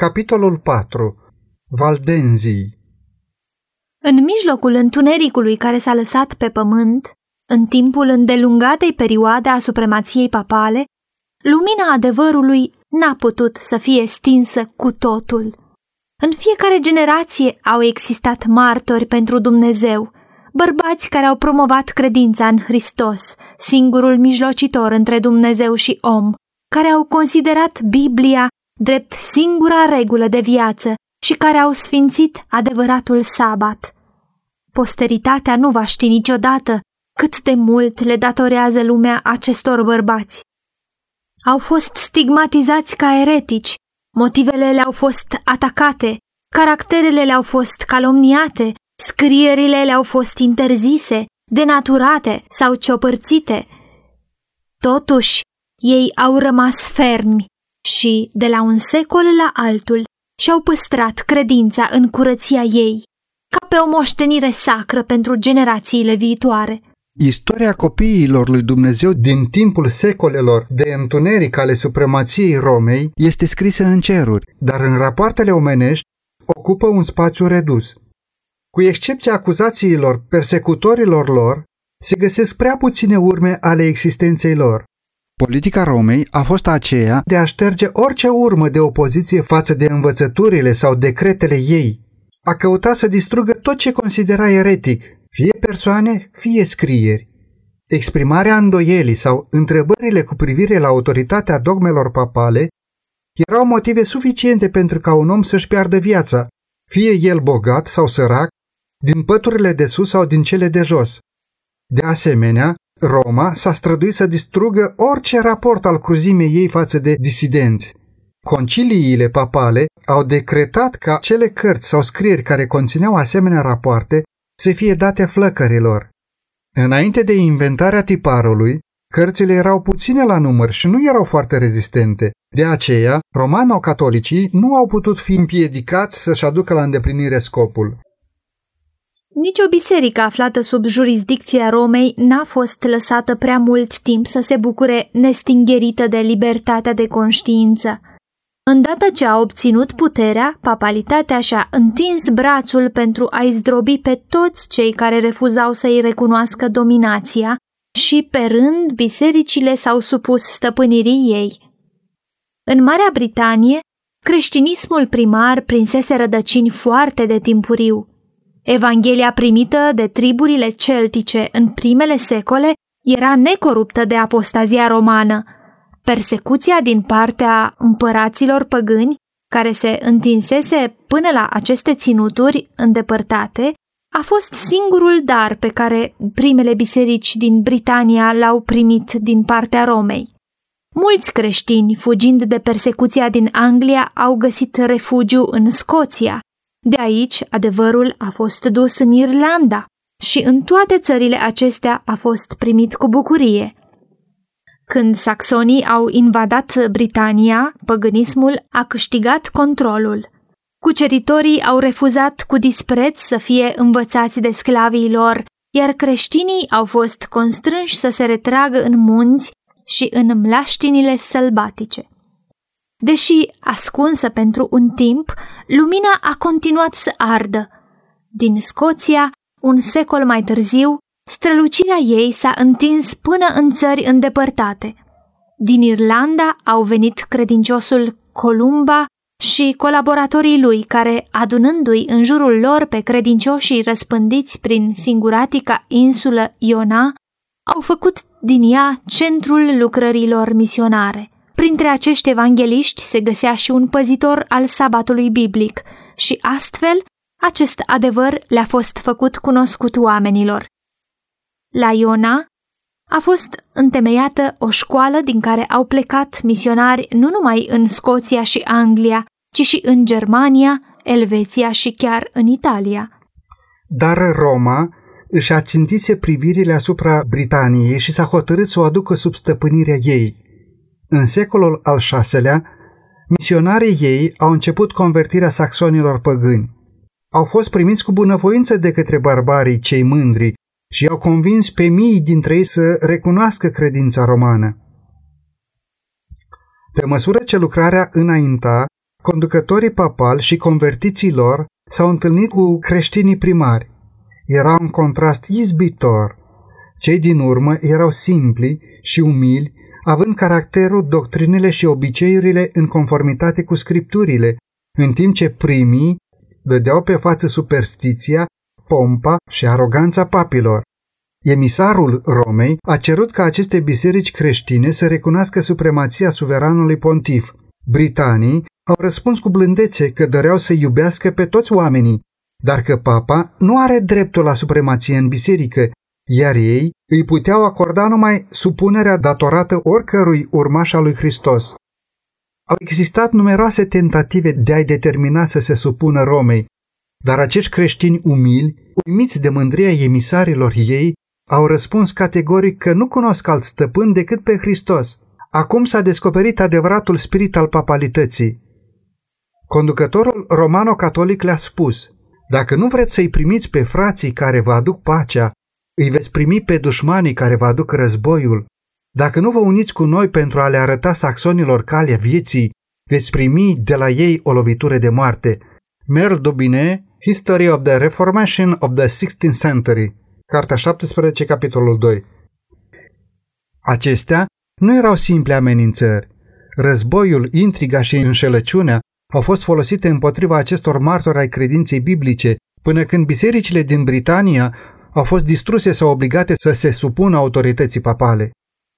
Capitolul 4. Valdenzii În mijlocul întunericului care s-a lăsat pe pământ, în timpul îndelungatei perioade a supremației papale, lumina adevărului n-a putut să fie stinsă cu totul. În fiecare generație au existat martori pentru Dumnezeu, bărbați care au promovat credința în Hristos, singurul mijlocitor între Dumnezeu și om, care au considerat Biblia drept singura regulă de viață și care au sfințit adevăratul sabat. Posteritatea nu va ști niciodată cât de mult le datorează lumea acestor bărbați. Au fost stigmatizați ca eretici, motivele le-au fost atacate, caracterele le-au fost calomniate, scrierile le-au fost interzise, denaturate sau ciopărțite. Totuși, ei au rămas fermi și, de la un secol la altul, și-au păstrat credința în curăția ei, ca pe o moștenire sacră pentru generațiile viitoare. Istoria copiilor lui Dumnezeu din timpul secolelor de întuneric ale supremației Romei este scrisă în ceruri, dar în rapoartele omenești ocupă un spațiu redus. Cu excepția acuzațiilor persecutorilor lor, se găsesc prea puține urme ale existenței lor. Politica Romei a fost aceea de a șterge orice urmă de opoziție față de învățăturile sau decretele ei. A căutat să distrugă tot ce considera eretic, fie persoane, fie scrieri. Exprimarea îndoielii sau întrebările cu privire la autoritatea dogmelor papale erau motive suficiente pentru ca un om să-și piardă viața, fie el bogat sau sărac, din păturile de sus sau din cele de jos. De asemenea, Roma s-a străduit să distrugă orice raport al cruzimei ei față de disidenți. Conciliile papale au decretat ca cele cărți sau scrieri care conțineau asemenea rapoarte să fie date flăcărilor. Înainte de inventarea tiparului, cărțile erau puține la număr și nu erau foarte rezistente. De aceea, romano-catolicii nu au putut fi împiedicați să-și aducă la îndeplinire scopul. Nici o biserică aflată sub jurisdicția Romei n-a fost lăsată prea mult timp să se bucure nestingherită de libertatea de conștiință. Îndată ce a obținut puterea, papalitatea și-a întins brațul pentru a-i zdrobi pe toți cei care refuzau să-i recunoască dominația și, pe rând, bisericile s-au supus stăpânirii ei. În Marea Britanie, creștinismul primar prinsese rădăcini foarte de timpuriu. Evanghelia primită de triburile celtice în primele secole era necoruptă de apostazia romană. Persecuția din partea împăraților păgâni, care se întinsese până la aceste ținuturi îndepărtate, a fost singurul dar pe care primele biserici din Britania l-au primit din partea Romei. Mulți creștini, fugind de persecuția din Anglia, au găsit refugiu în Scoția, de aici, adevărul a fost dus în Irlanda și în toate țările acestea a fost primit cu bucurie. Când saxonii au invadat Britania, păgânismul a câștigat controlul. Cuceritorii au refuzat cu dispreț să fie învățați de sclavii lor, iar creștinii au fost constrânși să se retragă în munți și în mlaștinile sălbatice. Deși ascunsă pentru un timp, lumina a continuat să ardă. Din Scoția, un secol mai târziu, strălucirea ei s-a întins până în țări îndepărtate. Din Irlanda au venit credinciosul Columba și colaboratorii lui care, adunându-i în jurul lor pe credincioșii răspândiți prin singuratica insulă Iona, au făcut din ea centrul lucrărilor misionare. Printre acești evangeliști se găsea și un păzitor al sabatului biblic și astfel acest adevăr le-a fost făcut cunoscut oamenilor. La Iona a fost întemeiată o școală din care au plecat misionari nu numai în Scoția și Anglia, ci și în Germania, Elveția și chiar în Italia. Dar Roma își ațintise privirile asupra Britaniei și s-a hotărât să o aducă sub stăpânirea ei. În secolul al VI-lea, misionarii ei au început convertirea saxonilor păgâni. Au fost primiți cu bunăvoință de către barbarii cei mândri și au convins pe mii dintre ei să recunoască credința romană. Pe măsură ce lucrarea înainta, conducătorii papali și convertiții lor s-au întâlnit cu creștinii primari. Era un contrast izbitor. Cei din urmă erau simpli și umili, având caracterul, doctrinele și obiceiurile în conformitate cu scripturile, în timp ce primii dădeau pe față superstiția, pompa și aroganța papilor. Emisarul Romei a cerut ca aceste biserici creștine să recunoască supremația suveranului pontif. Britanii au răspuns cu blândețe că doreau să iubească pe toți oamenii, dar că papa nu are dreptul la supremație în biserică, iar ei îi puteau acorda numai supunerea datorată oricărui urmaș al lui Hristos. Au existat numeroase tentative de a-i determina să se supună Romei, dar acești creștini umili, uimiți de mândria emisarilor ei, au răspuns categoric că nu cunosc alt stăpân decât pe Hristos. Acum s-a descoperit adevăratul spirit al papalității. Conducătorul romano-catolic le-a spus, dacă nu vreți să-i primiți pe frații care vă aduc pacea, îi veți primi pe dușmanii care vă aduc războiul. Dacă nu vă uniți cu noi pentru a le arăta saxonilor calea vieții, veți primi de la ei o lovitură de moarte. Merle Dobinet, History of the Reformation of the 16th Century, Cartea 17, capitolul 2. Acestea nu erau simple amenințări. Războiul, intriga și înșelăciunea au fost folosite împotriva acestor martori ai credinței biblice, până când bisericile din Britania au fost distruse sau obligate să se supună autorității papale.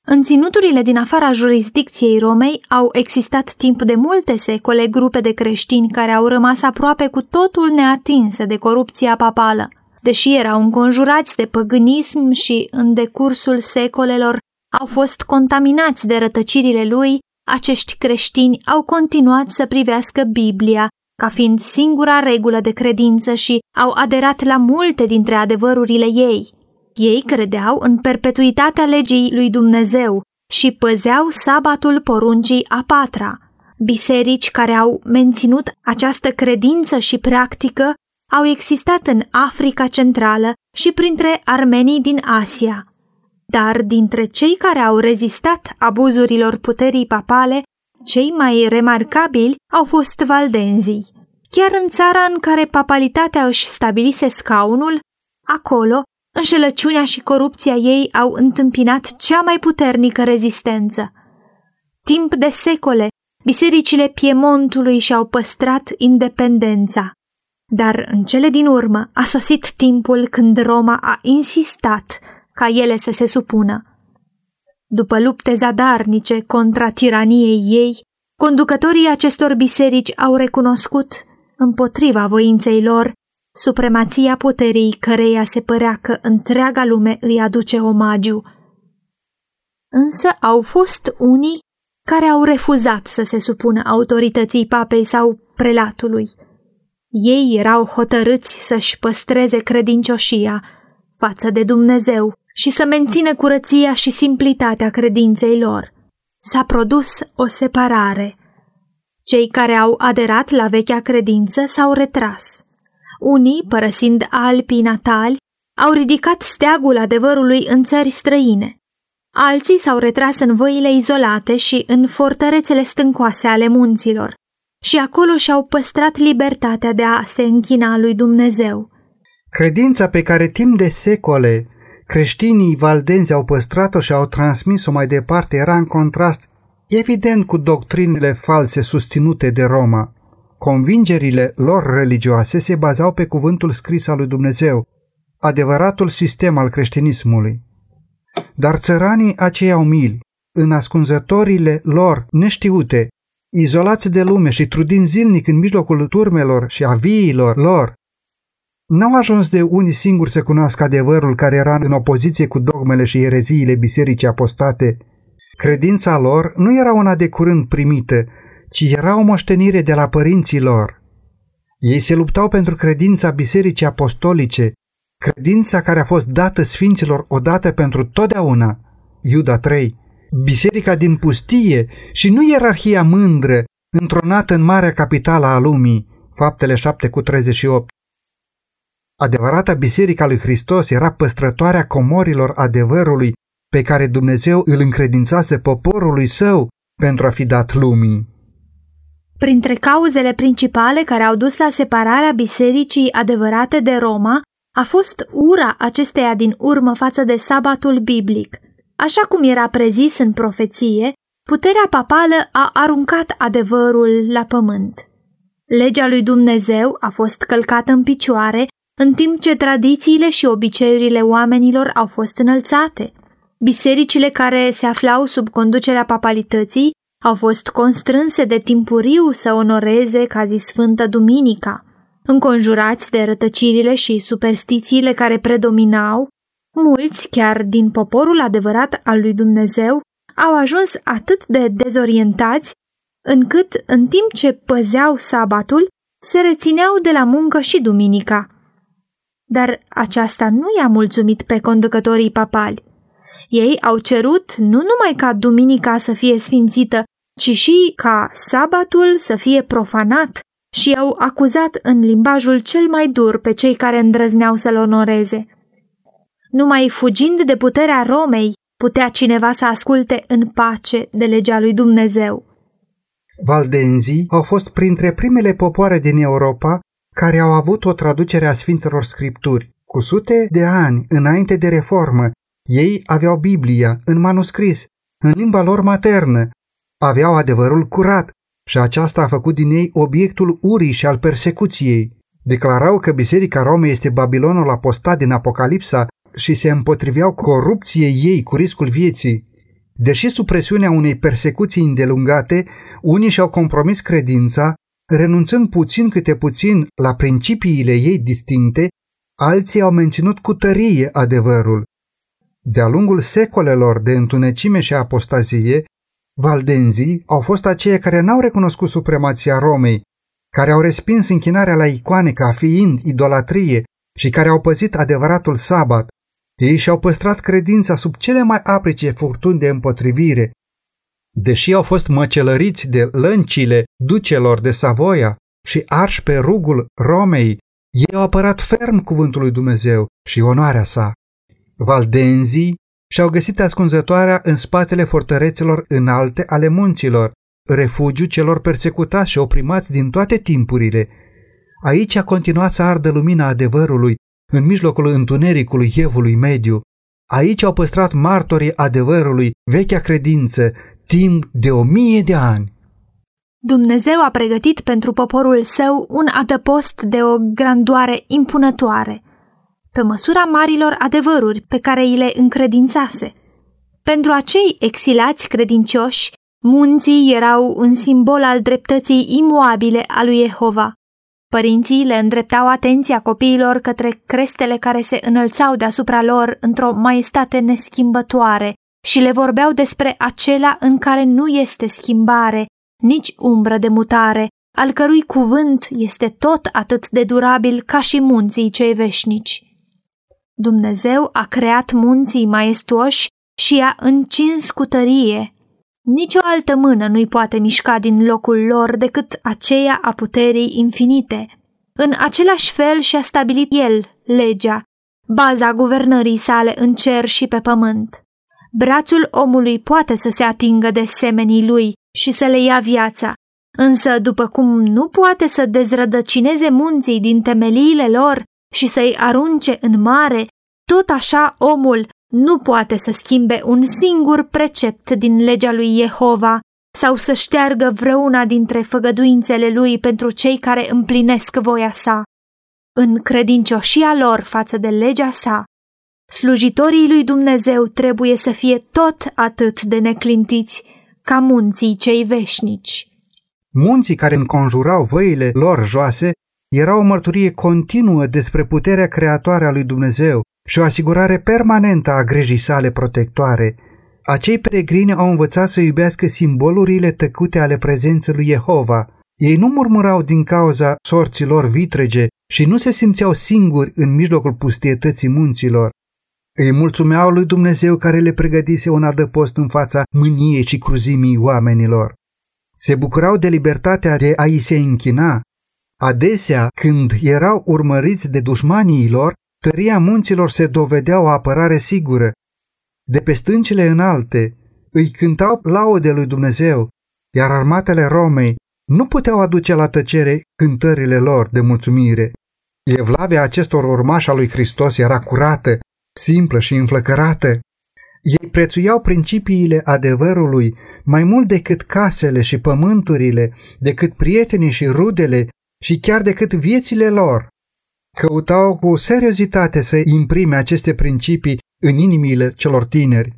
În ținuturile din afara jurisdicției Romei au existat timp de multe secole grupe de creștini care au rămas aproape cu totul neatinse de corupția papală. Deși erau înconjurați de păgânism și în decursul secolelor au fost contaminați de rătăcirile lui, acești creștini au continuat să privească Biblia ca fiind singura regulă de credință și au aderat la multe dintre adevărurile ei. Ei credeau în perpetuitatea legii lui Dumnezeu și păzeau sabatul poruncii a patra. Biserici care au menținut această credință și practică au existat în Africa Centrală și printre armenii din Asia. Dar dintre cei care au rezistat abuzurilor puterii papale, cei mai remarcabili au fost valdenzii. Chiar în țara în care papalitatea își stabilise scaunul, acolo înșelăciunea și corupția ei au întâmpinat cea mai puternică rezistență. Timp de secole, bisericile Piemontului și-au păstrat independența. Dar în cele din urmă a sosit timpul când Roma a insistat ca ele să se supună. După lupte zadarnice contra tiraniei ei, conducătorii acestor biserici au recunoscut, împotriva voinței lor, supremația puterii căreia se părea că întreaga lume îi aduce omagiu. Însă au fost unii care au refuzat să se supună autorității papei sau prelatului. Ei erau hotărâți să-și păstreze credincioșia față de Dumnezeu și să mențină curăția și simplitatea credinței lor. S-a produs o separare. Cei care au aderat la vechea credință s-au retras. Unii, părăsind Alpii natali, au ridicat steagul adevărului în țări străine. Alții s-au retras în văile izolate și în fortărețele stâncoase ale munților și acolo și-au păstrat libertatea de a se închina lui Dumnezeu. Credința pe care timp de secole creștinii valdenzi au păstrat-o și au transmis-o mai departe era în contrast evident cu doctrinele false susținute de Roma. Convingerile lor religioase se bazau pe cuvântul scris al lui Dumnezeu, adevăratul sistem al creștinismului. Dar țăranii aceia umili, în ascunzătorile lor neștiute, izolați de lume și trudind zilnic în mijlocul turmelor și a viilor lor, n-au ajuns de unii singuri să cunoască adevărul care era în opoziție cu dogmele și ereziile bisericii apostate. Credința lor nu era una de curând primită, ci era o moștenire de la părinții lor. Ei se luptau pentru credința bisericii apostolice, credința care a fost dată sfinților odată pentru totdeauna. Iuda 3 biserica din pustie și nu ierarhia mândră, întronată în marea capitală a lumii, faptele 7 cu 38. Adevărata biserica lui Hristos era păstrătoarea comorilor adevărului pe care Dumnezeu îl încredințase poporului său pentru a fi dat lumii. Printre cauzele principale care au dus la separarea bisericii adevărate de Roma a fost ura acesteia din urmă față de sabatul biblic. Așa cum era prezis în profeție, puterea papală a aruncat adevărul la pământ. Legea lui Dumnezeu a fost călcată în picioare, în timp ce tradițiile și obiceiurile oamenilor au fost înălțate. Bisericile care se aflau sub conducerea papalității au fost constrânse de timpuriu să onoreze ca zi sfântă duminica. Înconjurați de rătăcirile și superstițiile care predominau, mulți, chiar din poporul adevărat al lui Dumnezeu, au ajuns atât de dezorientați încât, în timp ce păzeau sabatul, se rețineau de la muncă și duminica. Dar aceasta nu i-a mulțumit pe conducătorii papali. Ei au cerut nu numai ca duminica să fie sfințită, ci și ca sabatul să fie profanat și au acuzat în limbajul cel mai dur pe cei care îndrăzneau să-l onoreze. Numai fugind de puterea Romei, putea cineva să asculte în pace de legea lui Dumnezeu. Valdenzii au fost printre primele popoare din Europa care au avut o traducere a Sfinților Scripturi. Cu sute de ani înainte de reformă, ei aveau Biblia în manuscris, în limba lor maternă, aveau adevărul curat și aceasta a făcut din ei obiectul urii și al persecuției. Declarau că Biserica Romei este Babilonul apostat din Apocalipsa și se împotriveau corupției ei cu riscul vieții. Deși sub presiunea unei persecuții îndelungate, unii și-au compromis credința, renunțând puțin câte puțin la principiile ei distincte, alții au menținut cu tărie adevărul. De-a lungul secolelor de întunecime și apostazie, Valdenzii au fost aceia care n-au recunoscut supremația Romei, care au respins închinarea la icoane ca fiind idolatrie și care au păzit adevăratul sabat. Ei și-au păstrat credința sub cele mai aprice furtuni de împotrivire. Deși au fost măcelăriți de lăncile ducelor de Savoia și arși pe rugul Romei, ei au apărat ferm cuvântul lui Dumnezeu și onoarea sa. Valdenzii și-au găsit ascunzătoarea în spatele fortărețelor înalte ale munților, refugiu celor persecutați și oprimați din toate timpurile. Aici a continuat să ardă lumina adevărului, în mijlocul întunericului evului mediu. Aici au păstrat martorii adevărului vechea credință, timp de o mie de ani. Dumnezeu a pregătit pentru poporul său un adăpost de o grandoare impunătoare pe măsura marilor adevăruri pe care îi le încredințase. Pentru acei exilați credincioși, munții erau un simbol al dreptății imuabile a lui Jehova. Părinții le îndreptau atenția copiilor către crestele care se înălțau deasupra lor într-o maestate neschimbătoare și le vorbeau despre acela în care nu este schimbare, nici umbră de mutare, al cărui cuvânt este tot atât de durabil ca și munții cei veșnici. Dumnezeu a creat munții maestuoși și i-a încins cu tărie. Nici o altă mână nu-i poate mișca din locul lor decât aceea a puterii infinite. În același fel și-a stabilit el legea, baza guvernării sale în cer și pe pământ. Brațul omului poate să se atingă de semenii lui și să le ia viața, însă după cum nu poate să dezrădăcineze munții din temeliile lor și să-i arunce în mare, tot așa omul nu poate să schimbe un singur precept din legea lui Jehova sau să șteargă vreuna dintre făgăduințele lui pentru cei care împlinesc voia sa. În credincioșia lor față de legea sa, slujitorii lui Dumnezeu trebuie să fie tot atât de neclintiți ca munții cei veșnici. Munții care înconjurau văile lor joase era o mărturie continuă despre puterea creatoare a lui Dumnezeu și o asigurare permanentă a grijii sale protectoare. Acei peregrini au învățat să iubească simbolurile tăcute ale prezenței lui Jehova. Ei nu murmurau din cauza sorților vitrege și nu se simțeau singuri în mijlocul pustietății munților. Îi mulțumeau lui Dumnezeu care le pregătise un adăpost în fața mâniei și cruzimii oamenilor. Se bucurau de libertatea de a-i se închina, Adesea, când erau urmăriți de dușmanii lor, tăria munților se dovedea o apărare sigură. De pe stâncile înalte îi cântau laude lui Dumnezeu, iar armatele Romei nu puteau aduce la tăcere cântările lor de mulțumire. Evlavia acestor urmași al lui Hristos era curată, simplă și înflăcărată. Ei prețuiau principiile adevărului mai mult decât casele și pământurile, decât prietenii și rudele și chiar decât viețile lor. Căutau cu seriozitate să imprime aceste principii în inimile celor tineri.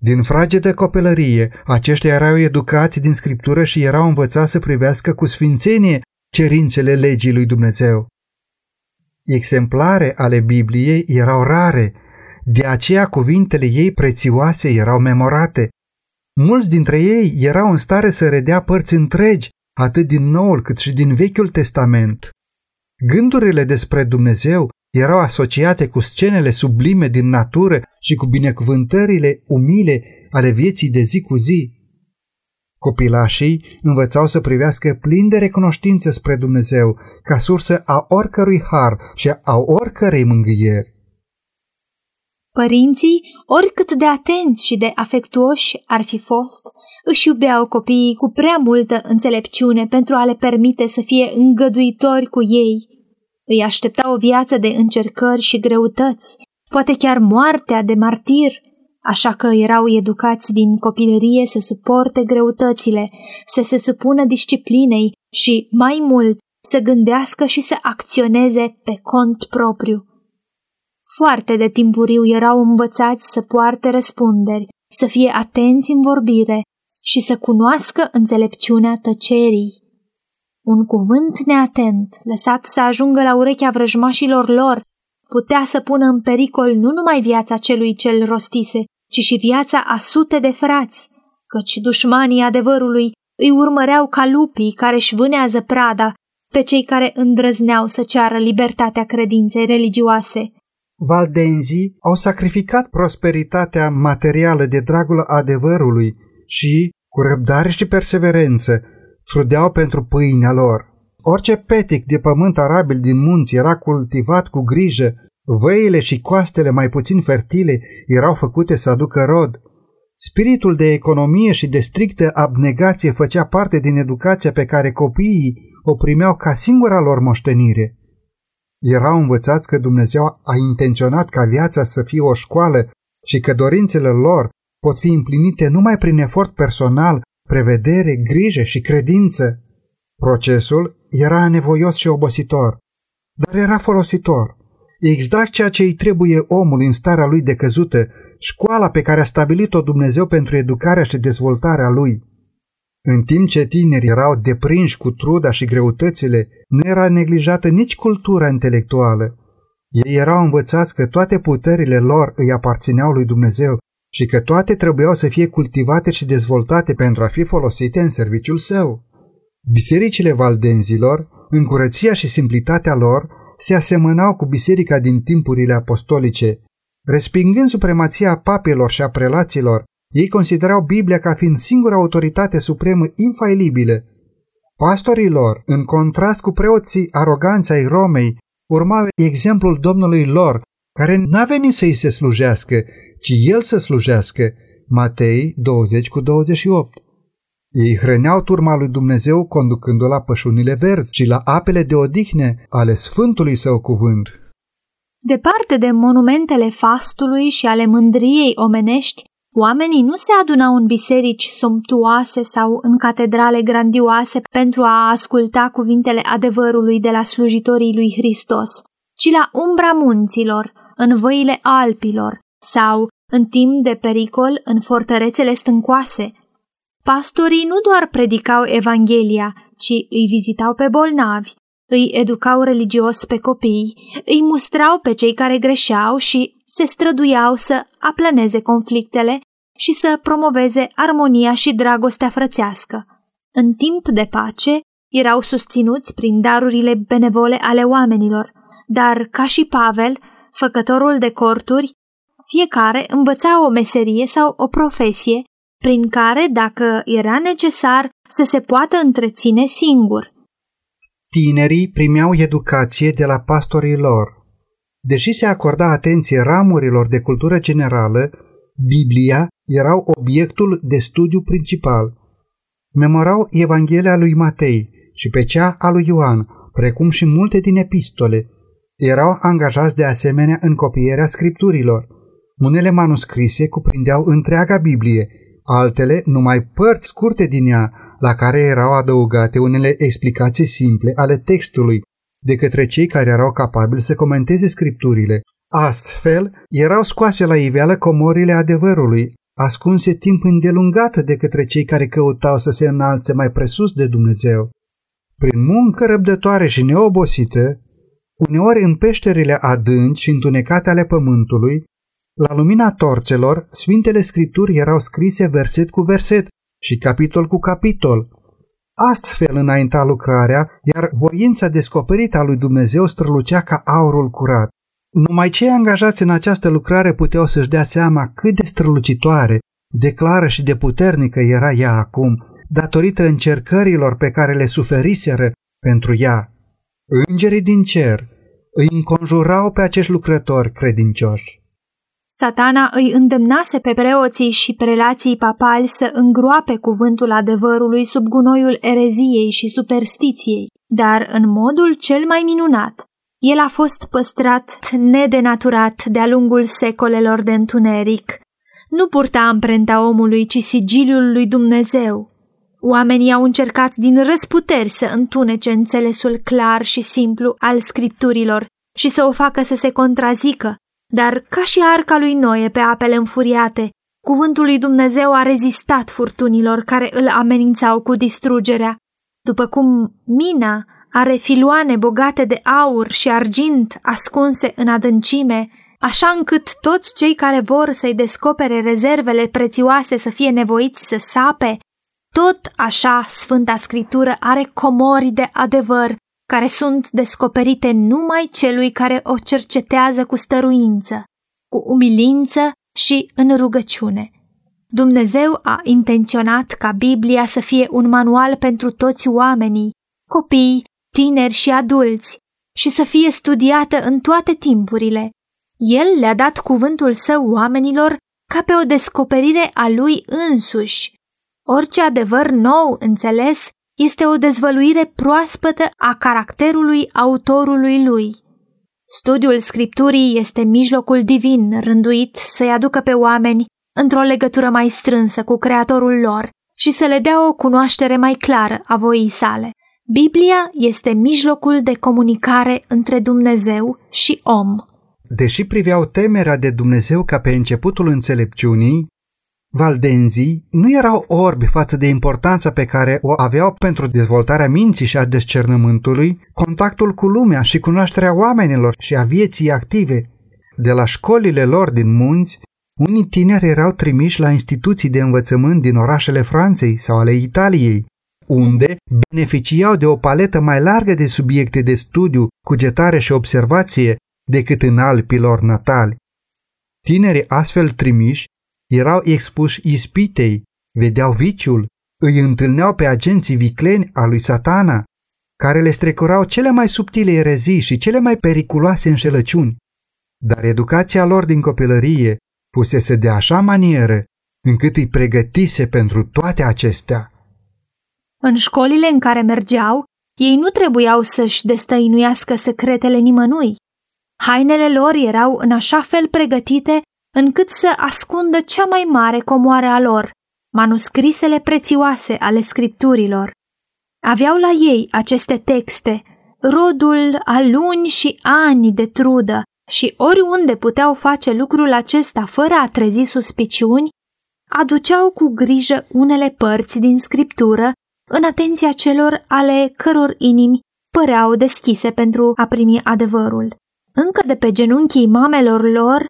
Din fragedă copilărie, aceștia erau educați din scriptură și erau învățați să privească cu sfințenie cerințele legii lui Dumnezeu. Exemplare ale Bibliei erau rare, de aceea cuvintele ei prețioase erau memorate. Mulți dintre ei erau în stare să redea părți întregi, atât din Noul cât și din Vechiul Testament. Gândurile despre Dumnezeu erau asociate cu scenele sublime din natură și cu binecuvântările umile ale vieții de zi cu zi. Copilașii învățau să privească plin de recunoștință spre Dumnezeu ca sursă a oricărui har și a oricărei mângâieri. Părinții, oricât de atenți și de afectuoși ar fi fost, își iubeau copiii cu prea multă înțelepciune pentru a le permite să fie îngăduitori cu ei. Îi aștepta o viață de încercări și greutăți, poate chiar moartea de martir, așa că erau educați din copilărie să suporte greutățile, să se supună disciplinei și, mai mult, să gândească și să acționeze pe cont propriu. Foarte de timpuriu erau învățați să poarte răspunderi, să fie atenți în vorbire și să cunoască înțelepciunea tăcerii. Un cuvânt neatent, lăsat să ajungă la urechea vrăjmașilor lor, putea să pună în pericol nu numai viața celui ce-l rostise, ci și viața a sute de frați, căci dușmanii adevărului îi urmăreau ca lupii care își vânează prada pe cei care îndrăzneau să ceară libertatea credinței religioase. Valdenzii au sacrificat prosperitatea materială de dragul adevărului și, cu răbdare și perseverență, trudeau pentru pâinea lor. Orice petic de pământ arabil din munți era cultivat cu grijă, văile și coastele mai puțin fertile erau făcute să aducă rod. Spiritul de economie și de strictă abnegație făcea parte din educația pe care copiii o primeau ca singura lor moștenire. Erau învățați că Dumnezeu a intenționat ca viața să fie o școală și că dorințele lor pot fi împlinite numai prin efort personal, prevedere, grijă și credință. Procesul era nevoios și obositor, dar era folositor. Exact ceea ce îi trebuie omul în starea lui decăzută, școala pe care a stabilit-o Dumnezeu pentru educarea și dezvoltarea lui. În timp ce tinerii erau deprinși cu truda și greutățile, nu era neglijată nici cultura intelectuală. Ei erau învățați că toate puterile lor îi aparțineau lui Dumnezeu și că toate trebuiau să fie cultivate și dezvoltate pentru a fi folosite în serviciul său. Bisericile valdenzilor, în curăția și simplitatea lor, se asemănau cu biserica din timpurile apostolice. Respingând supremația papelor și a prelaților, ei considerau Biblia ca fiind singura autoritate supremă infailibilă. Pastorii lor, în contrast cu preoții aroganți ai Romei, urmau exemplul Domnului lor, care n-a venit să-i se slujească, ci el să slujească. Matei 20 cu 28 Ei hrăneau turma lui Dumnezeu conducându-o la pășunile verzi și la apele de odihne ale Sfântului Său cuvânt. Departe de monumentele fastului și ale mândriei omenești, Oamenii nu se adunau în biserici somptuoase sau în catedrale grandioase pentru a asculta cuvintele adevărului de la slujitorii lui Hristos, ci la umbra munților, în văile Alpilor sau, în timp de pericol, în fortărețele stâncoase. Pastorii nu doar predicau Evanghelia, ci îi vizitau pe bolnavi, îi educau religios pe copii, îi mustrau pe cei care greșeau și se străduiau să aplaneze conflictele și să promoveze armonia și dragostea frățească. În timp de pace, erau susținuți prin darurile benevole ale oamenilor, dar, ca și Pavel, făcătorul de corturi, fiecare învăța o meserie sau o profesie prin care, dacă era necesar, să se poată întreține singur. Tinerii primeau educație de la pastorii lor. Deși se acorda atenție ramurilor de cultură generală, Biblia erau obiectul de studiu principal. memorau Evanghelia lui Matei și pe cea a lui Ioan, precum și multe din epistole. Erau angajați de asemenea în copierea scripturilor. Unele manuscrise cuprindeau întreaga Biblie, altele numai părți scurte din ea, la care erau adăugate unele explicații simple ale textului, de către cei care erau capabili să comenteze scripturile. Astfel, erau scoase la iveală comorile adevărului, ascunse timp îndelungat de către cei care căutau să se înalțe mai presus de Dumnezeu. Prin muncă răbdătoare și neobosită, uneori în peșterile adânci și întunecate ale pământului, la lumina torțelor, Sfintele Scripturi erau scrise verset cu verset și capitol cu capitol. Astfel înainta lucrarea, iar voința descoperită a lui Dumnezeu strălucea ca aurul curat. Numai cei angajați în această lucrare puteau să-și dea seama cât de strălucitoare, de clară și de puternică era ea acum, datorită încercărilor pe care le suferiseră pentru ea. Îngerii din cer îi înconjurau pe acești lucrători credincioși. Satana îi îndemnase pe preoții și prelații papali să îngroape cuvântul adevărului sub gunoiul ereziei și superstiției, dar în modul cel mai minunat. El a fost păstrat nedenaturat de-a lungul secolelor de întuneric. Nu purta amprenta omului, ci sigiliul lui Dumnezeu. Oamenii au încercat din răsputeri să întunece înțelesul clar și simplu al scripturilor și să o facă să se contrazică, dar ca și arca lui Noe pe apele înfuriate, cuvântul lui Dumnezeu a rezistat furtunilor care îl amenințau cu distrugerea. După cum mina are filoane bogate de aur și argint ascunse în adâncime, așa încât toți cei care vor să-i descopere rezervele prețioase să fie nevoiți să sape, tot așa Sfânta Scriptură are comori de adevăr care sunt descoperite numai celui care o cercetează cu stăruință, cu umilință și în rugăciune. Dumnezeu a intenționat ca Biblia să fie un manual pentru toți oamenii, copii, tineri și adulți, și să fie studiată în toate timpurile. El le-a dat cuvântul său oamenilor ca pe o descoperire a lui însuși. Orice adevăr nou înțeles este o dezvăluire proaspătă a caracterului autorului lui. Studiul scripturii este mijlocul divin rânduit să-i aducă pe oameni într-o legătură mai strânsă cu creatorul lor și să le dea o cunoaștere mai clară a voii sale. Biblia este mijlocul de comunicare între Dumnezeu și om. Deși priveau temerea de Dumnezeu ca pe începutul înțelepciunii, Valdenzii nu erau orbi față de importanța pe care o aveau pentru dezvoltarea minții și a descernământului, contactul cu lumea și cunoașterea oamenilor și a vieții active. De la școlile lor din munți, unii tineri erau trimiși la instituții de învățământ din orașele Franței sau ale Italiei, unde beneficiau de o paletă mai largă de subiecte de studiu, cugetare și observație decât în alpilor natali. Tinerii astfel trimiși erau expuși ispitei, vedeau viciul, îi întâlneau pe agenții vicleni a lui satana, care le strecurau cele mai subtile erezii și cele mai periculoase înșelăciuni. Dar educația lor din copilărie pusese de așa manieră încât îi pregătise pentru toate acestea. În școlile în care mergeau, ei nu trebuiau să-și destăinuiască secretele nimănui. Hainele lor erau în așa fel pregătite încât să ascundă cea mai mare comoară a lor, manuscrisele prețioase ale scripturilor. Aveau la ei aceste texte, rodul a luni și ani de trudă, și oriunde puteau face lucrul acesta fără a trezi suspiciuni, aduceau cu grijă unele părți din scriptură în atenția celor ale căror inimi păreau deschise pentru a primi adevărul. Încă de pe genunchii mamelor lor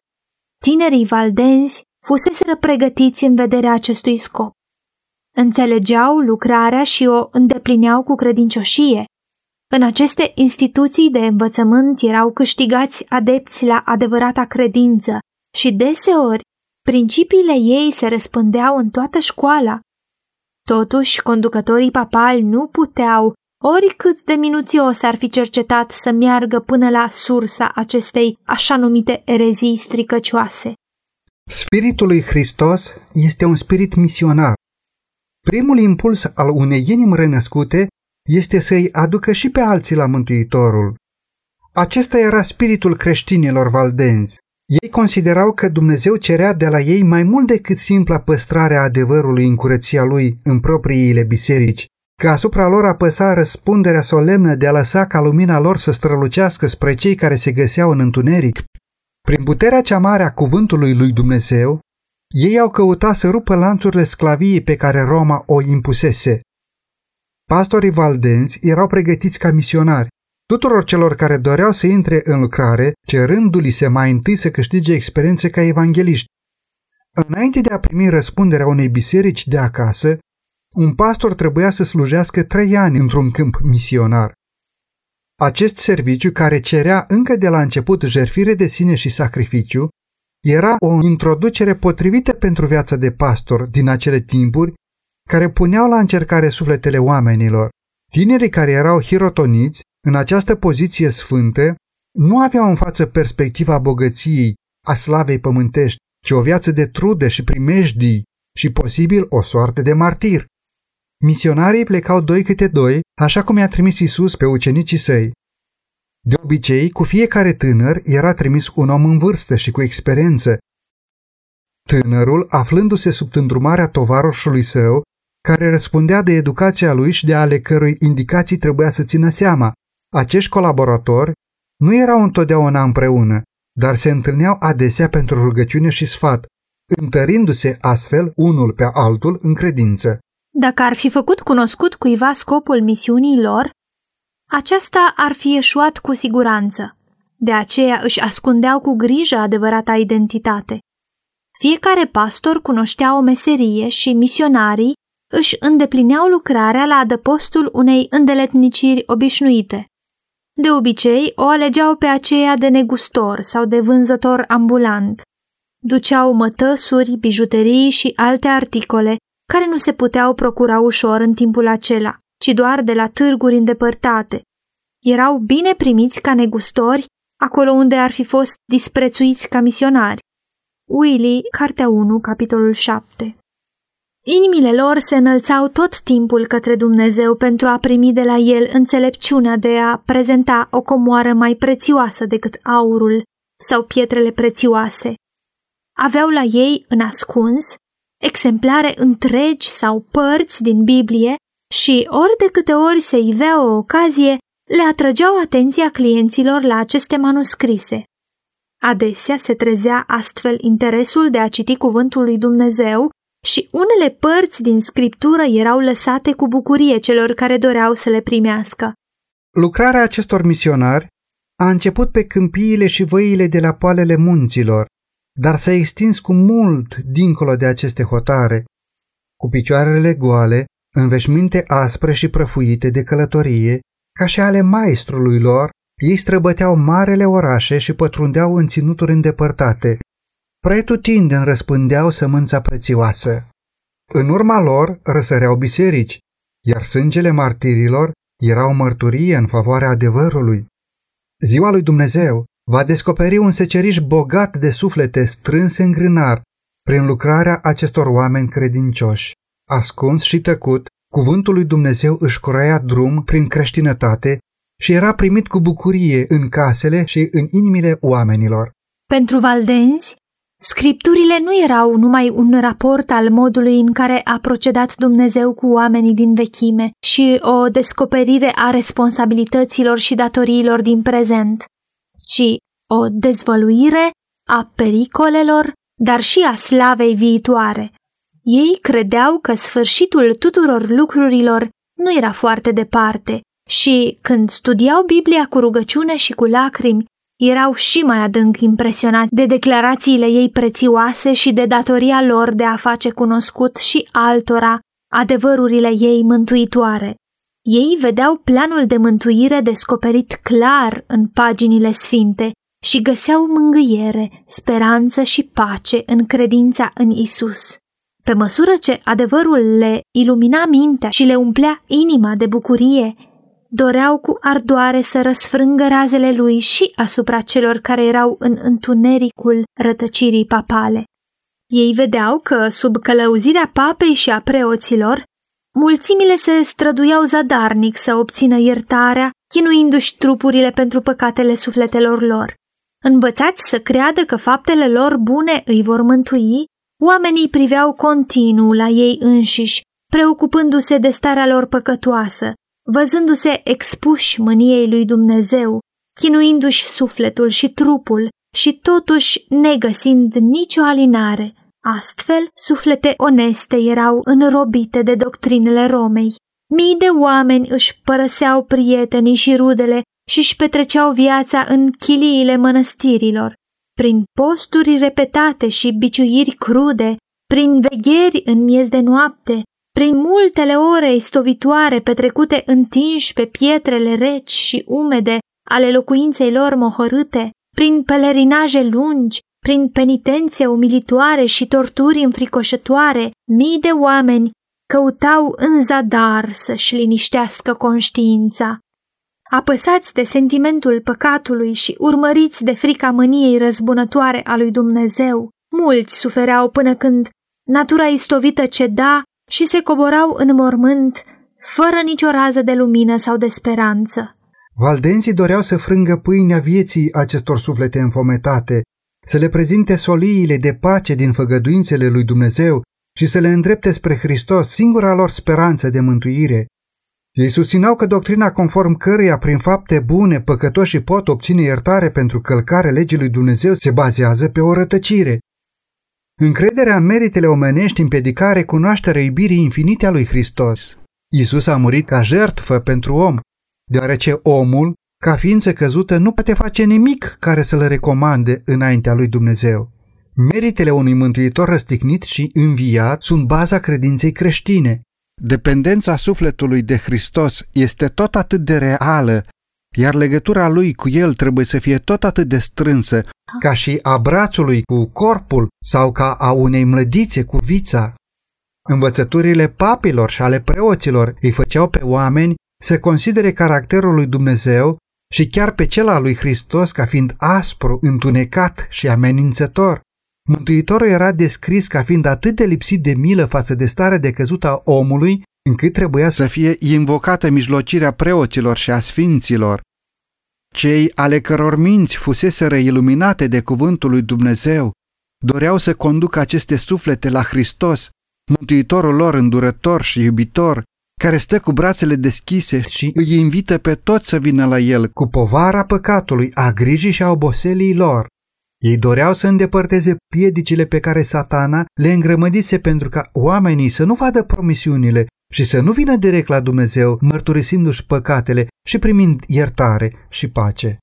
Tinerii valdenzi fuseseră pregătiți în vederea acestui scop. Înțelegeau lucrarea și o îndeplineau cu credincioșie. În aceste instituții de învățământ erau câștigați adepți la adevărata credință și deseori principiile ei se răspândeau în toată școala. Totuși, conducătorii papali nu puteau, oricât de minuțios ar fi cercetat să meargă până la sursa acestei așa numite erezii stricăcioase. Spiritul lui Hristos este un spirit misionar. Primul impuls al unei inimi renăscute este să-i aducă și pe alții la Mântuitorul. Acesta era spiritul creștinilor valdenzi. Ei considerau că Dumnezeu cerea de la ei mai mult decât simpla păstrare a adevărului în curăția lui în propriile biserici, că asupra lor apăsa răspunderea solemnă de a lăsa ca lumina lor să strălucească spre cei care se găseau în întuneric. Prin puterea cea mare a cuvântului lui Dumnezeu, ei au căutat să rupă lanțurile sclaviei pe care Roma o impusese. Pastorii valdenzi erau pregătiți ca misionari. Tuturor celor care doreau să intre în lucrare, cerându-li se mai întâi să câștige experiențe ca evangeliști. Înainte de a primi răspunderea unei biserici de acasă, un pastor trebuia să slujească trei ani într-un câmp misionar. Acest serviciu, care cerea încă de la început jertfire de sine și sacrificiu, era o introducere potrivită pentru viața de pastor din acele timpuri, care puneau la încercare sufletele oamenilor. Tinerii care erau hirotoniți în această poziție sfântă nu aveau în față perspectiva bogăției, a slavei pământești, ci o viață de trude și primejdii și posibil o soartă de martir. Misionarii plecau doi câte doi, așa cum i-a trimis Isus pe ucenicii săi. De obicei, cu fiecare tânăr era trimis un om în vârstă și cu experiență. Tânărul, aflându-se sub îndrumarea tovaroșului său, care răspundea de educația lui și de ale cărui indicații trebuia să țină seama, acești colaboratori nu erau întotdeauna împreună, dar se întâlneau adesea pentru rugăciune și sfat, întărindu-se astfel unul pe altul în credință. Dacă ar fi făcut cunoscut cuiva scopul misiunii lor, aceasta ar fi eșuat cu siguranță. De aceea își ascundeau cu grijă adevărata identitate. Fiecare pastor cunoștea o meserie și misionarii își îndeplineau lucrarea la adăpostul unei îndeletniciri obișnuite. De obicei, o alegeau pe aceea de negustor sau de vânzător ambulant. Duceau mătăsuri, bijuterii și alte articole care nu se puteau procura ușor în timpul acela ci doar de la târguri îndepărtate. Erau bine primiți ca negustori acolo unde ar fi fost disprețuiți ca misionari. Willy, Cartea 1, capitolul 7 Inimile lor se înălțau tot timpul către Dumnezeu pentru a primi de la El înțelepciunea de a prezenta o comoară mai prețioasă decât aurul sau pietrele prețioase. Aveau la ei, în ascuns, exemplare întregi sau părți din Biblie și ori de câte ori se ivea o ocazie, le atrăgeau atenția clienților la aceste manuscrise. Adesea se trezea astfel interesul de a citi cuvântul lui Dumnezeu și unele părți din scriptură erau lăsate cu bucurie celor care doreau să le primească. Lucrarea acestor misionari a început pe câmpiile și văile de la poalele munților, dar s-a extins cu mult dincolo de aceste hotare. Cu picioarele goale, în veșminte aspre și prăfuite de călătorie, ca și ale maestrului lor, ei străbăteau marele orașe și pătrundeau în ținuturi îndepărtate. Pretutindeni răspândeau sămânța prețioasă. În urma lor răsăreau biserici, iar sângele martirilor era o mărturie în favoarea adevărului. Ziua lui Dumnezeu va descoperi un seceriș bogat de suflete strânse în grânar prin lucrarea acestor oameni credincioși ascuns și tăcut, cuvântul lui Dumnezeu își croia drum prin creștinătate și era primit cu bucurie în casele și în inimile oamenilor. Pentru valdenzi, scripturile nu erau numai un raport al modului în care a procedat Dumnezeu cu oamenii din vechime și o descoperire a responsabilităților și datoriilor din prezent, ci o dezvăluire a pericolelor, dar și a slavei viitoare. Ei credeau că sfârșitul tuturor lucrurilor nu era foarte departe și, când studiau Biblia cu rugăciune și cu lacrimi, erau și mai adânc impresionați de declarațiile ei prețioase și de datoria lor de a face cunoscut și altora adevărurile ei mântuitoare. Ei vedeau planul de mântuire descoperit clar în paginile sfinte și găseau mângâiere, speranță și pace în credința în Isus. Pe măsură ce adevărul le ilumina mintea și le umplea inima de bucurie, doreau cu ardoare să răsfrângă razele lui și asupra celor care erau în întunericul rătăcirii papale. Ei vedeau că, sub călăuzirea papei și a preoților, mulțimile se străduiau zadarnic să obțină iertarea, chinuindu-și trupurile pentru păcatele sufletelor lor. Învățați să creadă că faptele lor bune îi vor mântui, oamenii priveau continuu la ei înșiși, preocupându-se de starea lor păcătoasă, văzându-se expuși mâniei lui Dumnezeu, chinuindu-și sufletul și trupul și totuși negăsind nicio alinare. Astfel, suflete oneste erau înrobite de doctrinele Romei. Mii de oameni își părăseau prietenii și rudele și își petreceau viața în chiliile mănăstirilor. Prin posturi repetate și biciuiri crude, prin vegheri în miez de noapte, prin multele ore istovitoare petrecute întinși pe pietrele reci și umede ale locuinței lor mohorâte, prin pelerinaje lungi, prin penitențe umilitoare și torturi înfricoșătoare, mii de oameni căutau în zadar să-și liniștească conștiința. Apăsați de sentimentul păcatului și urmăriți de frica mâniei răzbunătoare a lui Dumnezeu, mulți sufereau până când natura istovită ceda și se coborau în mormânt, fără nicio rază de lumină sau de speranță. Valdenzii doreau să frângă pâinea vieții acestor suflete înfometate, să le prezinte soliile de pace din făgăduințele lui Dumnezeu și să le îndrepte spre Hristos, singura lor speranță de mântuire. Ei susțineau că doctrina conform căreia prin fapte bune păcătoșii pot obține iertare pentru călcare legii lui Dumnezeu se bazează pe o rătăcire. Încrederea în meritele omenești împiedica recunoașterea iubirii infinite a lui Hristos. Isus a murit ca jertfă pentru om, deoarece omul, ca ființă căzută, nu poate face nimic care să-l recomande înaintea lui Dumnezeu. Meritele unui mântuitor răstignit și înviat sunt baza credinței creștine. Dependența sufletului de Hristos este tot atât de reală, iar legătura lui cu el trebuie să fie tot atât de strânsă ca și a brațului cu corpul sau ca a unei mlădițe cu vița. Învățăturile papilor și ale preoților îi făceau pe oameni să considere caracterul lui Dumnezeu și chiar pe cel al lui Hristos ca fiind aspru, întunecat și amenințător. Mântuitorul era descris ca fiind atât de lipsit de milă față de starea de căzută a omului, încât trebuia să fie invocată mijlocirea preoților și a sfinților. Cei ale căror minți fuseseră iluminate de cuvântul lui Dumnezeu doreau să conducă aceste suflete la Hristos, Mântuitorul lor îndurător și iubitor, care stă cu brațele deschise și îi invită pe toți să vină la el cu povara păcatului, a grijii și a oboselii lor. Ei doreau să îndepărteze piedicile pe care satana le îngrămădise pentru ca oamenii să nu vadă promisiunile și să nu vină direct la Dumnezeu, mărturisindu-și păcatele și primind iertare și pace.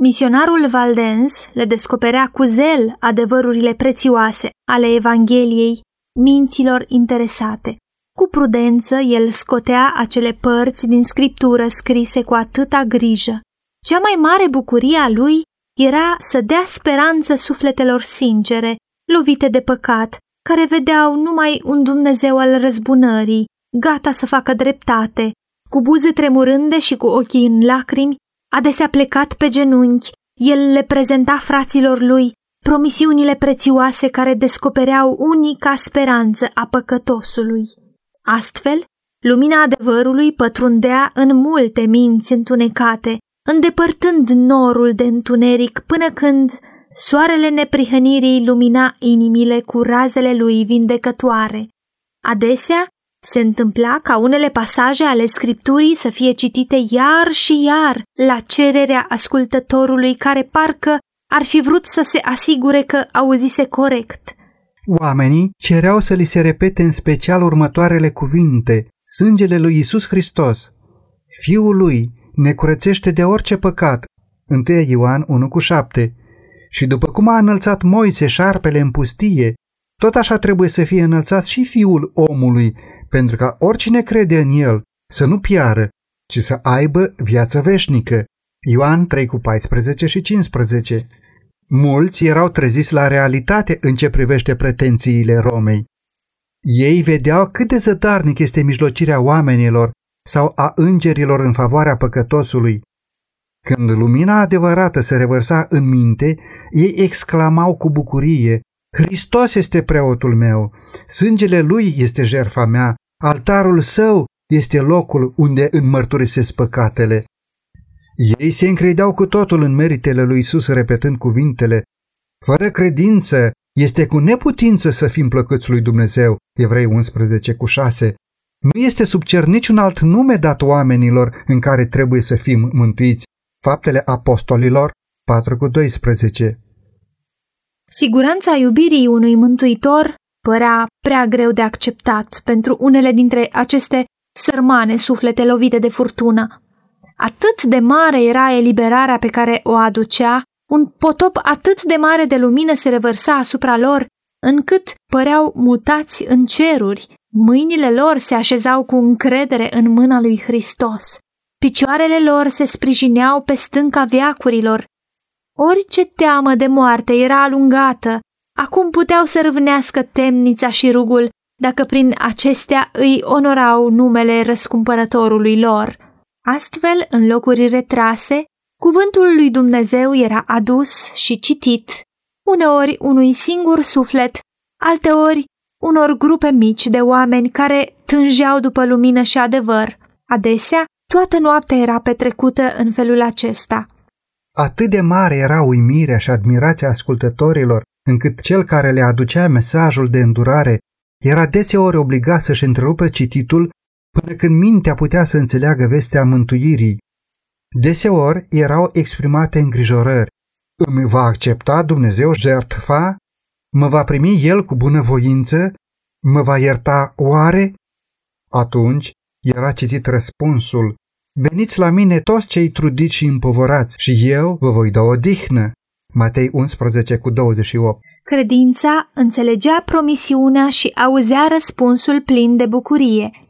Misionarul Valdens le descoperea cu zel adevărurile prețioase ale Evangheliei minților interesate. Cu prudență, el scotea acele părți din scriptură scrise cu atâta grijă. Cea mai mare bucurie a lui era să dea speranță sufletelor sincere, lovite de păcat, care vedeau numai un Dumnezeu al răzbunării, gata să facă dreptate, cu buze tremurânde și cu ochii în lacrimi, adesea plecat pe genunchi, el le prezenta fraților lui promisiunile prețioase care descopereau unica speranță a păcătosului. Astfel, lumina adevărului pătrundea în multe minți întunecate, îndepărtând norul de întuneric până când soarele neprihănirii lumina inimile cu razele lui vindecătoare. Adesea, se întâmpla ca unele pasaje ale scripturii să fie citite iar și iar la cererea ascultătorului care parcă ar fi vrut să se asigure că auzise corect. Oamenii cereau să li se repete în special următoarele cuvinte, sângele lui Isus Hristos. Fiul lui ne curățește de orice păcat. 1 Ioan 1 cu 7. Și după cum a înălțat Moise șarpele în pustie, tot așa trebuie să fie înălțat și fiul omului, pentru ca oricine crede în el să nu piară, ci să aibă viață veșnică. Ioan 3 cu 14 și 15. Mulți erau treziți la realitate în ce privește pretențiile Romei. Ei vedeau cât de zădarnic este mijlocirea oamenilor sau a îngerilor în favoarea păcătosului. Când lumina adevărată se revărsa în minte, ei exclamau cu bucurie, Hristos este preotul meu, sângele lui este jerfa mea, Altarul său este locul unde înmărturisesc păcatele. Ei se încredeau cu totul în meritele lui Isus, repetând cuvintele, Fără credință este cu neputință să fim plăcuți lui Dumnezeu, Evrei 11 cu 6. Nu este sub cer niciun alt nume dat oamenilor în care trebuie să fim mântuiți. Faptele apostolilor 4 cu 12. Siguranța iubirii unui mântuitor părea prea greu de acceptat pentru unele dintre aceste sărmane suflete lovite de furtună. Atât de mare era eliberarea pe care o aducea, un potop atât de mare de lumină se revărsa asupra lor, încât păreau mutați în ceruri. Mâinile lor se așezau cu încredere în mâna lui Hristos. Picioarele lor se sprijineau pe stânca viacurilor. Orice teamă de moarte era alungată. Acum puteau să râvnească temnița și rugul, dacă prin acestea îi onorau numele răscumpărătorului lor. Astfel, în locuri retrase, cuvântul lui Dumnezeu era adus și citit, uneori unui singur suflet, alteori unor grupe mici de oameni care tângeau după lumină și adevăr. Adesea, toată noaptea era petrecută în felul acesta. Atât de mare era uimirea și admirația ascultătorilor, încât cel care le aducea mesajul de îndurare era deseori obligat să-și întrerupe cititul până când mintea putea să înțeleagă vestea mântuirii. Deseori erau exprimate îngrijorări. Îmi va accepta Dumnezeu jertfa? Mă va primi El cu bunăvoință? Mă va ierta oare? Atunci era citit răspunsul. Veniți la mine toți cei trudiți și împovorați și eu vă voi da o dihnă. Matei 11 cu 28 Credința înțelegea promisiunea și auzea răspunsul plin de bucurie.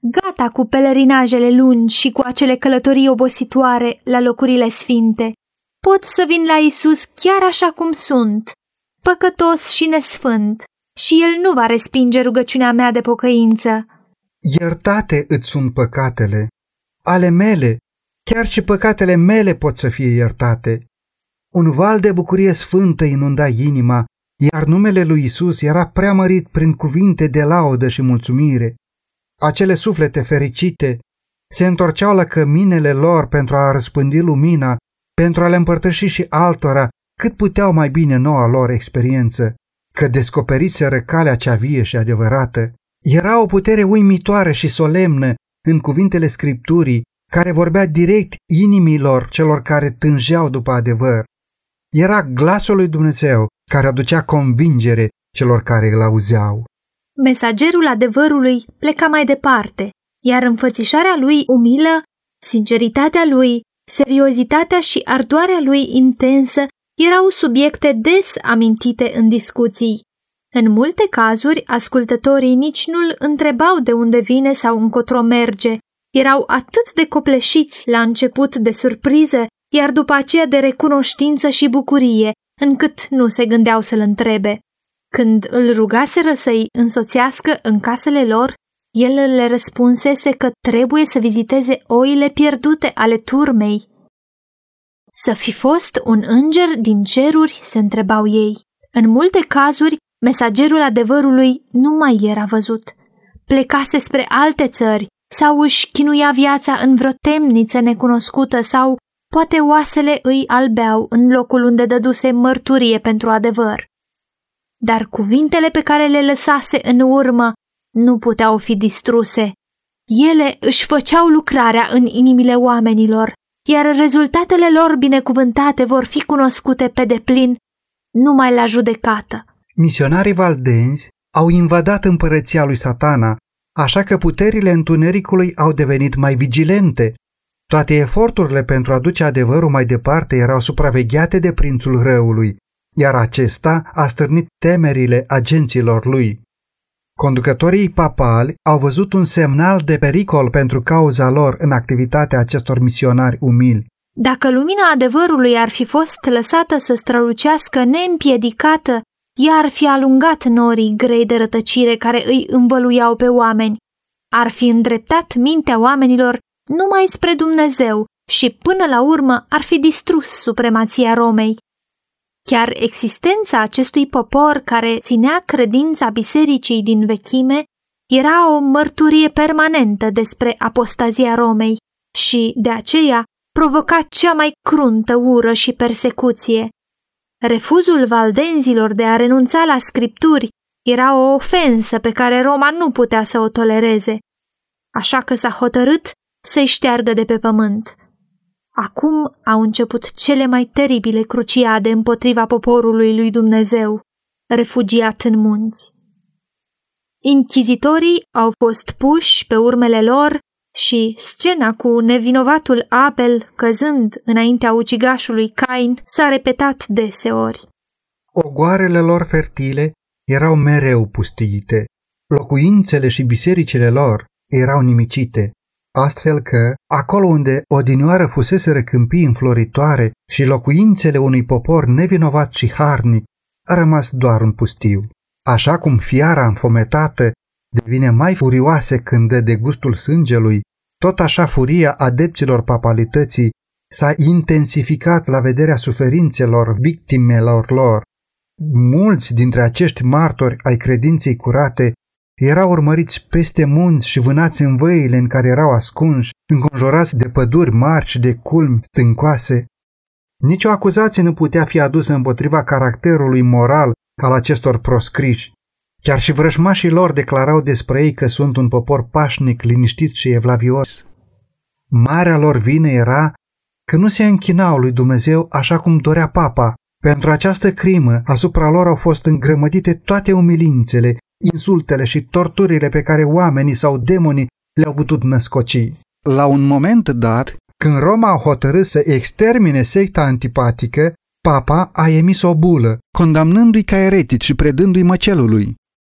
Gata cu pelerinajele lungi și cu acele călătorii obositoare la locurile sfinte. Pot să vin la Isus chiar așa cum sunt, păcătos și nesfânt, și El nu va respinge rugăciunea mea de pocăință. Iertate îți sunt păcatele, ale mele, chiar și păcatele mele pot să fie iertate. Un val de bucurie sfântă inunda inima, iar numele lui Isus era preamărit prin cuvinte de laudă și mulțumire. Acele suflete fericite se întorceau la căminele lor pentru a răspândi lumina, pentru a le împărtăși și altora cât puteau mai bine noua lor experiență, că descoperiseră calea cea vie și adevărată. Era o putere uimitoare și solemnă în cuvintele Scripturii, care vorbea direct inimilor celor care tângeau după adevăr. Era glasul lui Dumnezeu care aducea convingere celor care îl auzeau. Mesagerul adevărului pleca mai departe, iar înfățișarea lui umilă, sinceritatea lui, seriozitatea și ardoarea lui intensă erau subiecte des amintite în discuții. În multe cazuri, ascultătorii nici nu-l întrebau de unde vine sau încotro merge. Erau atât de copleșiți la început de surpriză, iar după aceea de recunoștință și bucurie, încât nu se gândeau să-l întrebe. Când îl rugaseră să-i însoțească în casele lor, el le răspunsese că trebuie să viziteze oile pierdute ale turmei. Să fi fost un înger din ceruri, se întrebau ei. În multe cazuri, mesagerul adevărului nu mai era văzut. Plecase spre alte țări sau își chinuia viața în vreo temniță necunoscută sau poate oasele îi albeau în locul unde dăduse mărturie pentru adevăr. Dar cuvintele pe care le lăsase în urmă nu puteau fi distruse. Ele își făceau lucrarea în inimile oamenilor, iar rezultatele lor binecuvântate vor fi cunoscute pe deplin numai la judecată. Misionarii valdenzi au invadat împărăția lui satana, așa că puterile întunericului au devenit mai vigilente. Toate eforturile pentru a duce adevărul mai departe erau supravegheate de prințul răului, iar acesta a stârnit temerile agenților lui. Conducătorii papali au văzut un semnal de pericol pentru cauza lor în activitatea acestor misionari umili. Dacă lumina adevărului ar fi fost lăsată să strălucească neîmpiedicată, ea ar fi alungat norii grei de rătăcire care îi învăluiau pe oameni. Ar fi îndreptat mintea oamenilor numai spre Dumnezeu și până la urmă ar fi distrus supremația Romei. Chiar existența acestui popor care ținea credința bisericii din vechime era o mărturie permanentă despre apostazia Romei și, de aceea, provoca cea mai cruntă ură și persecuție. Refuzul valdenzilor de a renunța la scripturi era o ofensă pe care Roma nu putea să o tolereze, așa că s-a hotărât să-i șteargă de pe pământ. Acum au început cele mai teribile cruciade împotriva poporului lui Dumnezeu, refugiat în munți. Inchizitorii au fost puși pe urmele lor și scena cu nevinovatul Abel căzând înaintea ucigașului Cain s-a repetat deseori. Ogoarele lor fertile erau mereu pustiite, locuințele și bisericile lor erau nimicite, astfel că, acolo unde odinioară fusese câmpii înfloritoare și locuințele unui popor nevinovat și harnic, a rămas doar un pustiu. Așa cum fiara înfometată devine mai furioasă când dă de gustul sângelui, tot așa furia adepților papalității s-a intensificat la vederea suferințelor victimelor lor. Mulți dintre acești martori ai credinței curate erau urmăriți peste munți și vânați în văile în care erau ascunși, înconjurați de păduri mari și de culmi stâncoase. Nici o acuzație nu putea fi adusă împotriva caracterului moral al acestor proscriși. Chiar și vrăjmașii lor declarau despre ei că sunt un popor pașnic, liniștit și evlavios. Marea lor vină era că nu se închinau lui Dumnezeu așa cum dorea papa. Pentru această crimă, asupra lor au fost îngrămădite toate umilințele, insultele și torturile pe care oamenii sau demonii le-au putut născoci. La un moment dat, când Roma a hotărât să extermine secta antipatică, papa a emis o bulă, condamnându-i ca eretici și predându-i măcelului.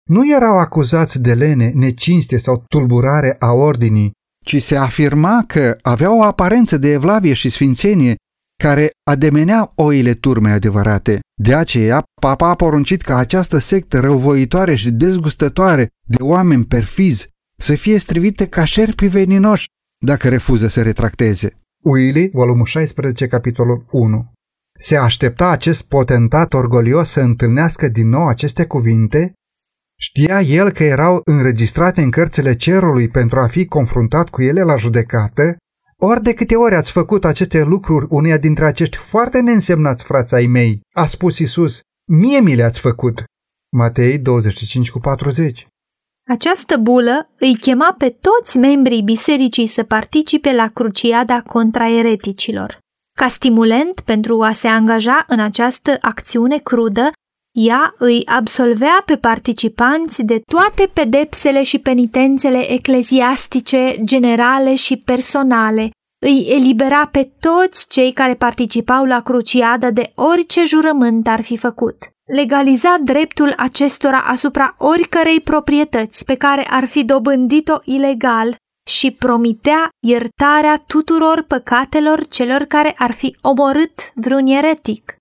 Nu erau acuzați de lene, necinste sau tulburare a ordinii, ci se afirma că aveau o aparență de evlavie și sfințenie care ademenea oile turme adevărate. De aceea, papa a poruncit ca această sectă răuvoitoare și dezgustătoare de oameni perfizi să fie strivite ca șerpi veninoși dacă refuză să retracteze. Willy, volumul 16, capitolul 1 Se aștepta acest potentat orgolios să întâlnească din nou aceste cuvinte? Știa el că erau înregistrate în cărțile cerului pentru a fi confruntat cu ele la judecată? Ori de câte ori ați făcut aceste lucruri uneia dintre acești foarte neînsemnați frați ai mei, a spus Isus, mie mi le-ați făcut. Matei 25 cu 40 Această bulă îi chema pe toți membrii bisericii să participe la cruciada contra ereticilor. Ca stimulent pentru a se angaja în această acțiune crudă, ea îi absolvea pe participanți de toate pedepsele și penitențele ecleziastice, generale și personale, îi elibera pe toți cei care participau la cruciadă de orice jurământ ar fi făcut. Legaliza dreptul acestora asupra oricărei proprietăți pe care ar fi dobândit-o ilegal și promitea iertarea tuturor păcatelor celor care ar fi omorât vreun eretic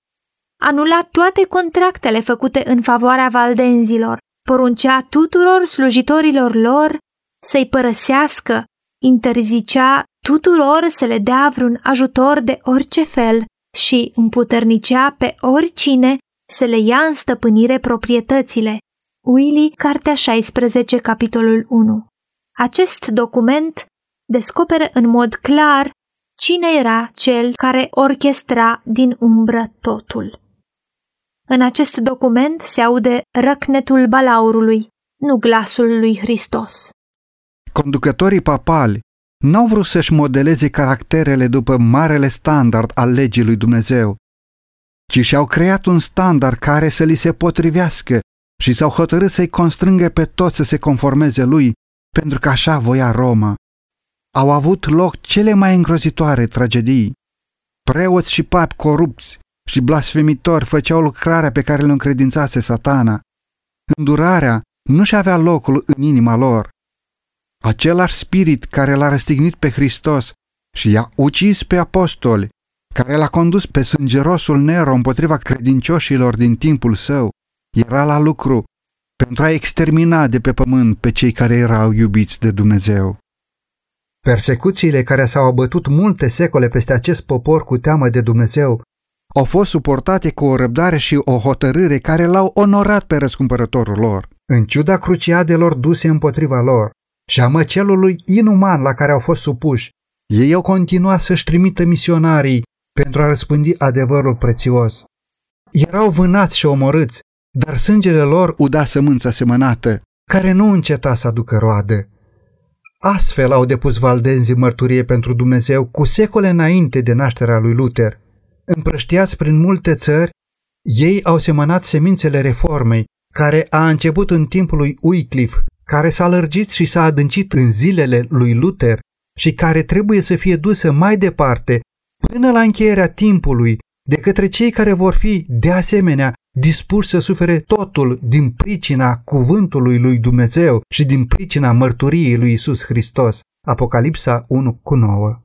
anula toate contractele făcute în favoarea valdenzilor, poruncea tuturor slujitorilor lor să-i părăsească, interzicea tuturor să le dea vreun ajutor de orice fel și împuternicea pe oricine să le ia în stăpânire proprietățile. Willy, Cartea 16, capitolul 1 Acest document descoperă în mod clar cine era cel care orchestra din umbră totul. În acest document se aude răcnetul balaurului, nu glasul lui Hristos. Conducătorii papali n-au vrut să-și modeleze caracterele după marele standard al legii lui Dumnezeu, ci și-au creat un standard care să li se potrivească și s-au hotărât să-i constrângă pe toți să se conformeze lui, pentru că așa voia Roma. Au avut loc cele mai îngrozitoare tragedii. Preoți și papi corupți și blasfemitori făceau lucrarea pe care le încredințase satana. Îndurarea nu și avea locul în inima lor. Același spirit care l-a răstignit pe Hristos și i-a ucis pe apostoli, care l-a condus pe sângerosul Nero împotriva credincioșilor din timpul său, era la lucru pentru a extermina de pe pământ pe cei care erau iubiți de Dumnezeu. Persecuțiile care s-au abătut multe secole peste acest popor cu teamă de Dumnezeu au fost suportate cu o răbdare și o hotărâre care l-au onorat pe răscumpărătorul lor. în ciuda cruciadelor duse împotriva lor și a măcelului inuman la care au fost supuși, ei au continuat să-și trimită misionarii pentru a răspândi adevărul prețios. Erau vânați și omorâți, dar sângele lor uda sămânța semănată, care nu înceta să aducă roade. Astfel au depus valdenzii mărturie pentru Dumnezeu cu secole înainte de nașterea lui Luther. Împrăștiați prin multe țări, ei au semănat semințele reformei, care a început în timpul lui Wycliffe, care s-a lărgit și s-a adâncit în zilele lui Luther și care trebuie să fie dusă mai departe până la încheierea timpului de către cei care vor fi, de asemenea, dispuși să sufere totul din pricina cuvântului lui Dumnezeu și din pricina mărturiei lui Isus Hristos. Apocalipsa 1 cu 9